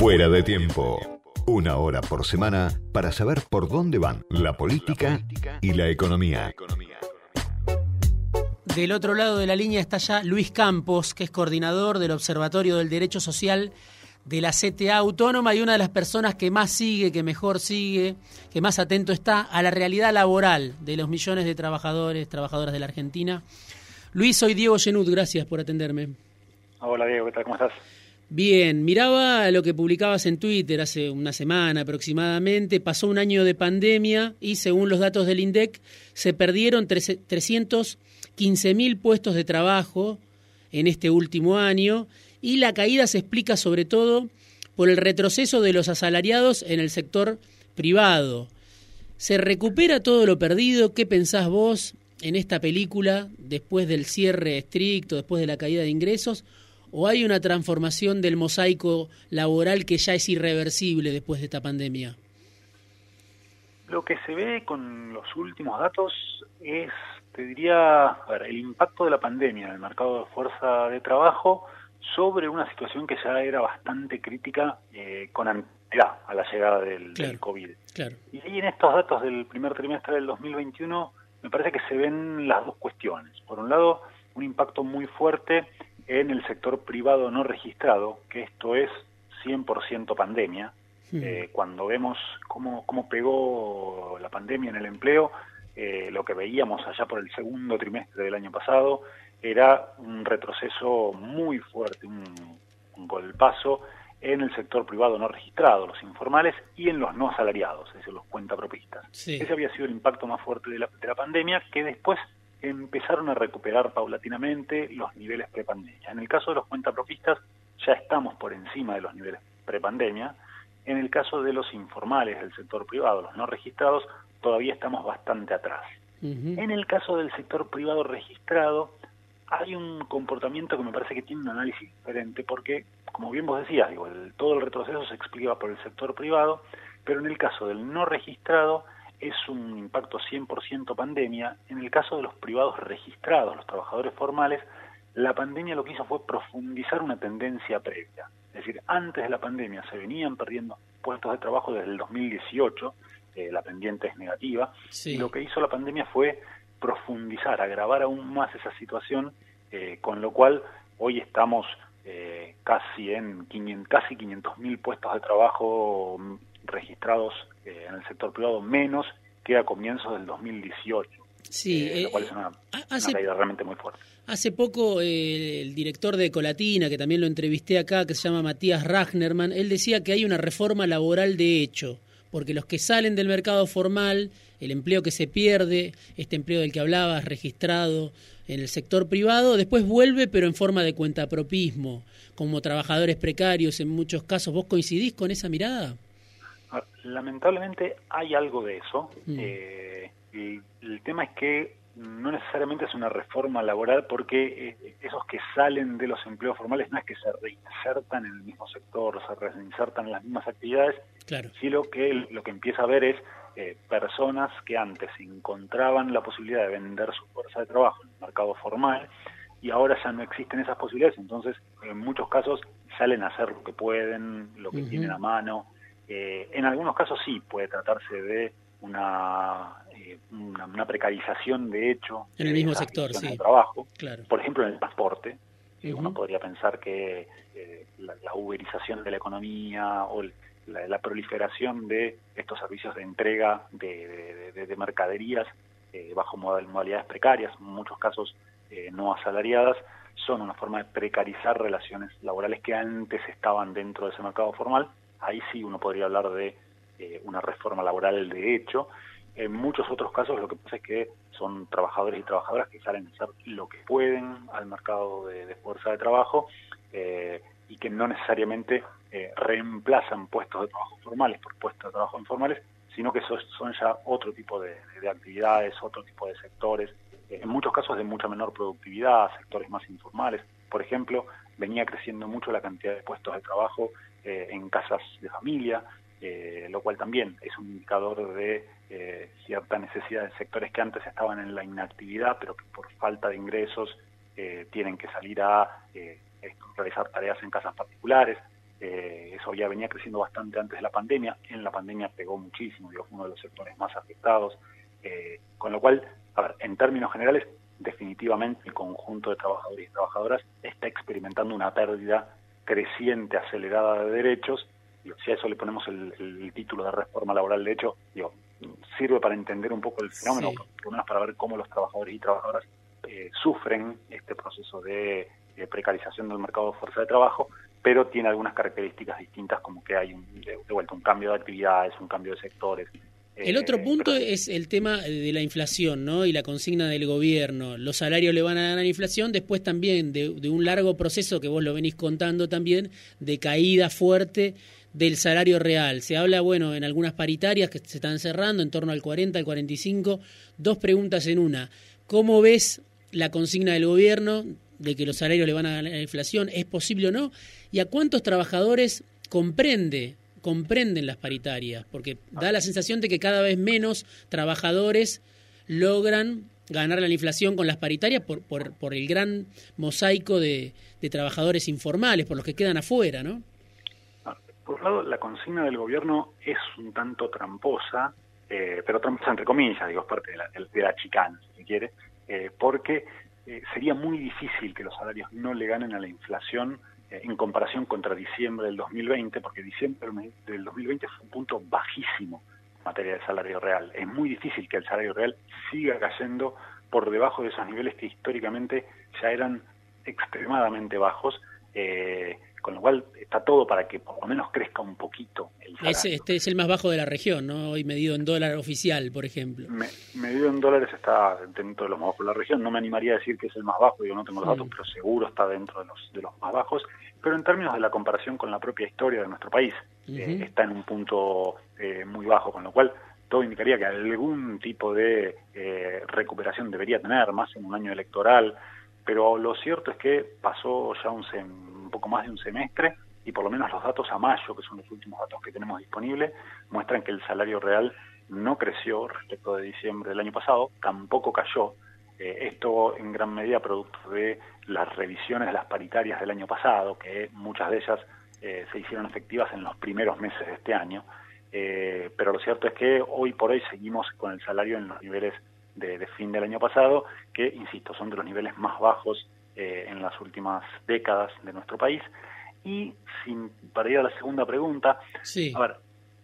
Fuera de tiempo. Una hora por semana para saber por dónde van la política y la economía. Del otro lado de la línea está ya Luis Campos, que es coordinador del Observatorio del Derecho Social de la CTA Autónoma y una de las personas que más sigue, que mejor sigue, que más atento está a la realidad laboral de los millones de trabajadores, trabajadoras de la Argentina. Luis, soy Diego Genud, gracias por atenderme. Hola Diego, ¿qué tal? ¿Cómo estás? Bien, miraba lo que publicabas en Twitter hace una semana aproximadamente, pasó un año de pandemia y según los datos del INDEC se perdieron 315 mil puestos de trabajo en este último año y la caída se explica sobre todo por el retroceso de los asalariados en el sector privado. ¿Se recupera todo lo perdido? ¿Qué pensás vos en esta película después del cierre estricto, después de la caída de ingresos? ¿O hay una transformación del mosaico laboral que ya es irreversible después de esta pandemia? Lo que se ve con los últimos datos es, te diría, el impacto de la pandemia en el mercado de fuerza de trabajo sobre una situación que ya era bastante crítica eh, con anterioridad a la llegada del, COVID. Y ahí en estos datos del primer trimestre del 2021 me parece que se ven las dos cuestiones. Por un lado, un impacto muy fuerte en el sector privado no registrado, que esto es 100% pandemia. Hmm. Eh, cuando vemos cómo, cómo pegó la pandemia en el empleo, eh, lo que veíamos allá por el segundo trimestre del año pasado era un retroceso muy fuerte, un, golpazo en el sector privado no registrado, los informales, y en los no asalariados, es decir, los cuentapropistas. Ese había sido el impacto más fuerte de la, de la pandemia, que después empezaron a recuperar paulatinamente los niveles prepandemia. En el caso de los cuentapropistas ya estamos por encima de los niveles prepandemia. En el caso de los informales del sector privado, los no registrados, todavía estamos bastante atrás. En el caso del sector privado registrado, hay un comportamiento que me parece que tiene un análisis diferente, porque, como bien vos decías, digo, todo el retroceso se explica por el sector privado, pero en el caso del no registrado es un impacto 100% pandemia. En el caso de los privados registrados, los trabajadores formales, la pandemia lo que hizo fue profundizar una tendencia previa. Es decir, antes de la pandemia se venían perdiendo puestos de trabajo desde el 2018, eh, la pendiente es negativa, y lo que hizo la pandemia fue profundizar, agravar aún más esa situación, eh, con lo cual hoy estamos eh, casi en 500, casi 500.000 puestos de trabajo registrados en el sector privado, menos que a comienzos del 2018. Sí, lo cual es una, caída realmente muy fuerte. Hace poco el director de Colatina, que también lo entrevisté acá, que se llama Matías Ragnerman, él decía que hay una reforma laboral de hecho porque los que salen del mercado formal, el empleo que se pierde, este empleo del que hablabas, registrado en el sector privado, después vuelve pero en forma de cuentapropismo, como trabajadores precarios en muchos casos. ¿Vos coincidís con esa mirada? Ah, lamentablemente hay algo de eso. Mm. Eh, el tema es que no necesariamente es una reforma laboral porque eh, esos que salen de los empleos formales no es que se reinsertan en el mismo sector, se reinsertan en las mismas actividades, claro. sino que lo que empieza a ver es eh, personas que antes encontraban la posibilidad de vender su fuerza de trabajo en el mercado formal y ahora ya no existen esas posibilidades, entonces en muchos casos salen a hacer lo que pueden, lo que tienen a mano. Eh, en algunos casos sí puede tratarse de una una, precarización de hecho en el mismo sector sí. trabajo. Por ejemplo en el transporte uno podría pensar que eh, la, uberización de la economía o la, proliferación de estos servicios de entrega de, mercaderías eh, bajo modalidades precarias en muchos casos eh, no asalariadas son una forma de precarizar relaciones laborales que antes estaban dentro de ese mercado formal ahí sí uno podría hablar de una reforma laboral de hecho en muchos otros casos lo que pasa es que son trabajadores y trabajadoras que salen a hacer lo que pueden al mercado de, fuerza de trabajo eh, y que no necesariamente eh, reemplazan puestos de trabajo formales por puestos de trabajo informales, sino que son, son ya otro tipo de, actividades, otro tipo de sectores, eh, en muchos casos de mucha menor productividad, sectores más informales. Por ejemplo, venía creciendo mucho la cantidad de puestos de trabajo en casas de familia, eh, lo cual también es un indicador de eh, cierta necesidad de sectores que antes estaban en la inactividad, pero que por falta de ingresos eh, tienen que salir a realizar tareas en casas particulares. Eh, eso ya venía creciendo bastante antes de la pandemia. En la pandemia pegó muchísimo, digo, fue uno de los sectores más afectados. Eh, con lo cual, a ver, en términos generales, definitivamente el conjunto de trabajadores y trabajadoras está experimentando una pérdida creciente, acelerada de derechos. si a eso le ponemos el, título de reforma laboral, de hecho, digo, sirve para entender un poco el fenómeno, por lo menos para ver cómo los trabajadores y trabajadoras eh, sufren este proceso de precarización del mercado de fuerza de trabajo, pero tiene algunas características distintas, como que hay un, de, vuelta un cambio de actividades, un cambio de sectores. El otro eh, punto es el tema de la inflación, ¿no? Y la consigna del gobierno. Los salarios le van a la inflación, después también de, un largo proceso que vos lo venís contando también, de caída fuerte del salario real. Se habla, bueno, en algunas paritarias que se están cerrando, en torno al 40, al 45. Dos preguntas en una. ¿Cómo ves la consigna del gobierno de que los salarios le van a la inflación? ¿Es posible o no? ¿Y a cuántos trabajadores comprende comprenden las paritarias, porque da la sensación de que cada vez menos trabajadores logran ganar la inflación con las paritarias por, por, por el gran mosaico de, trabajadores informales, por los que quedan afuera, ¿no? Ah, por un lado, la consigna del gobierno es un tanto tramposa, eh, pero tramposa entre comillas, digo, es parte de la, de la chicana, si se quiere, eh, porque eh, sería muy difícil que los salarios no le ganen a la inflación en comparación contra diciembre del 2020, porque diciembre del 2020 fue un punto bajísimo en materia de salario real. Es muy difícil que el salario real siga cayendo por debajo de esos niveles que históricamente ya eran extremadamente bajos. Eh, con lo cual está todo para que por lo menos crezca un poquito el salario. este es el más bajo de la región, ¿no? Hoy medido en dólar oficial, por ejemplo. medido en dólares está dentro de los más bajos de la región. No me animaría a decir que es el más bajo, yo no tengo los datos, pero seguro está dentro de los, de los más bajos. Pero en términos de la comparación con la propia historia de nuestro país, eh, está en un punto eh, muy bajo, con lo cual todo indicaría que algún tipo de eh, recuperación debería tener, más en un año electoral, pero lo cierto es que pasó ya un, un poco más de un semestre y por lo menos los datos a mayo, que son los últimos datos que tenemos disponibles, muestran que el salario real no creció respecto de diciembre del año pasado, tampoco cayó. Eh, esto en gran medida producto de las revisiones de las paritarias del año pasado, que muchas de ellas eh, se hicieron efectivas en los primeros meses de este año. Eh, pero lo cierto es que hoy por hoy seguimos con el salario en los niveles de, fin del año pasado, que, insisto, son de los niveles más bajos eh, en las últimas décadas de nuestro país. Y sin, para ir a la segunda pregunta, sí. a ver,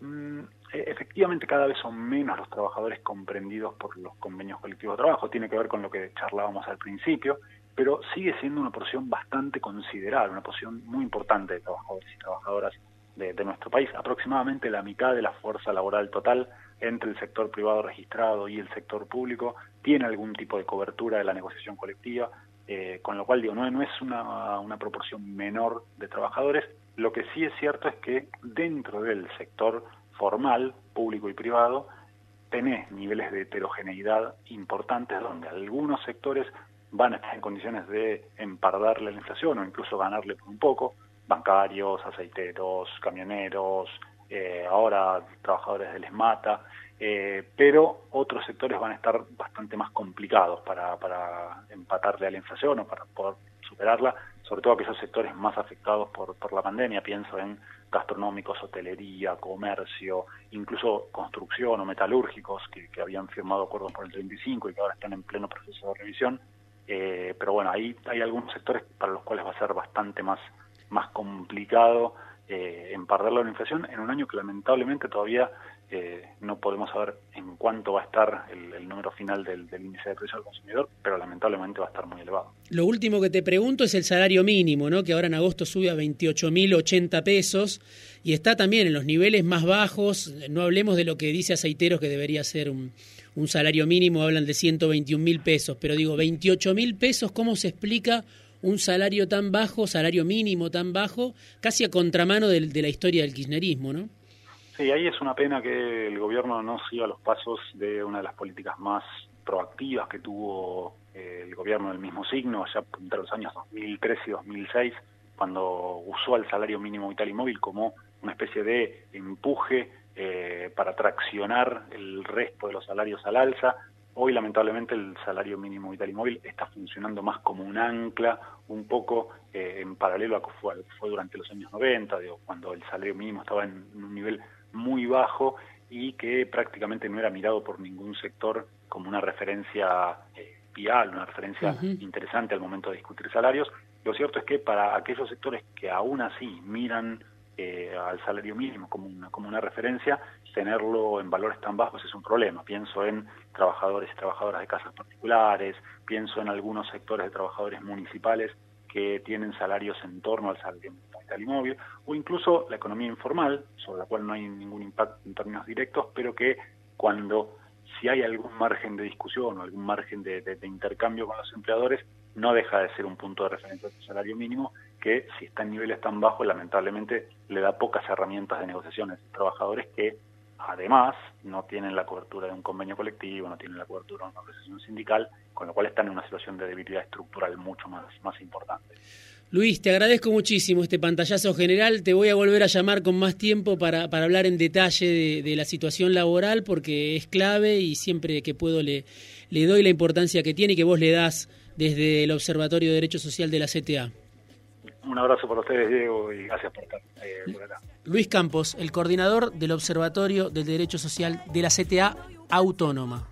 mm, e, efectivamente cada vez son menos los trabajadores comprendidos por los convenios colectivos de trabajo, tiene que ver con lo que charlábamos al principio, pero sigue siendo una porción bastante considerable, una porción muy importante de trabajadores y trabajadoras de nuestro país. Aproximadamente la mitad de la fuerza laboral total entre el sector privado registrado y el sector público tiene algún tipo de cobertura de la negociación colectiva, eh, con lo cual digo, no, no es una, una proporción menor de trabajadores. Lo que sí es cierto es que dentro del sector formal, público y privado, tenés niveles de heterogeneidad importantes donde algunos sectores van a estar en condiciones de empardarle la inflación o incluso ganarle un poco, bancarios, aceiteros, camioneros, eh, ahora trabajadores del ESMATA, eh, pero otros sectores van a estar bastante más complicados para, para empatarle a la inflación o para poder superarla, sobre todo aquellos sectores más afectados por, por la pandemia, pienso en gastronómicos, hotelería, comercio, incluso construcción o metalúrgicos que, que habían firmado acuerdos por el 35 y que ahora están en pleno proceso de revisión. Eh, pero bueno, ahí hay algunos sectores para los cuales va a ser bastante más, más complicado eh, en perder la inflación en un año que lamentablemente todavía eh, no podemos saber en cuánto va a estar el, número final del, índice de precio al consumidor, pero lamentablemente va a estar muy elevado. Lo último que te pregunto es el salario mínimo, ¿no? que ahora en agosto sube a 28.080 pesos y está también en los niveles más bajos. No hablemos de lo que dice Aceiteros que debería ser un, un salario mínimo, hablan de 121.000 pesos, pero digo, 28.000 pesos, ¿cómo se explica? Un salario tan bajo, salario mínimo tan bajo, casi a contramano de, de la historia del kirchnerismo, ¿no? Sí, ahí es una pena que el gobierno no siga los pasos de una de las políticas más proactivas que tuvo eh, el gobierno del mismo signo, allá entre los años 2013 y 2006, cuando usó el salario mínimo vital y móvil como una especie de empuje eh, para traccionar el resto de los salarios al alza, Hoy, lamentablemente, el salario mínimo vital y móvil está funcionando más como un ancla un poco eh, en paralelo a lo que fue, fue durante los años 90, digo, cuando el salario mínimo estaba en un nivel muy bajo y que prácticamente no era mirado por ningún sector como una referencia eh, vial, una referencia interesante al momento de discutir salarios. Lo cierto es que para aquellos sectores que aún así miran eh, al salario mínimo como una, como una referencia, tenerlo en valores tan bajos es un problema. Pienso en trabajadores y trabajadoras de casas particulares, pienso en algunos sectores de trabajadores municipales que tienen salarios en torno al salario vital y móvil, o incluso la economía informal, sobre la cual no hay ningún impacto en términos directos, pero que cuando si hay algún margen de discusión o algún margen de, intercambio con los empleadores, no deja de ser un punto de referencia del salario mínimo que si está en niveles tan bajos, lamentablemente le da pocas herramientas de negociaciones a trabajadores que además no tienen la cobertura de un convenio colectivo, no tienen la cobertura de una organización sindical, con lo cual están en una situación de debilidad estructural mucho más, más importante. Luis, te agradezco muchísimo este pantallazo general. Te voy a volver a llamar con más tiempo para, para hablar en detalle de, la situación laboral porque es clave y siempre que puedo le, le doy la importancia que tiene y que vos le das desde el Observatorio de Derecho Social de la CTA. Un abrazo para ustedes, Diego, y gracias por estar eh, por acá. Luis Campos, el coordinador del Observatorio del Derecho Social de la CTA Autónoma.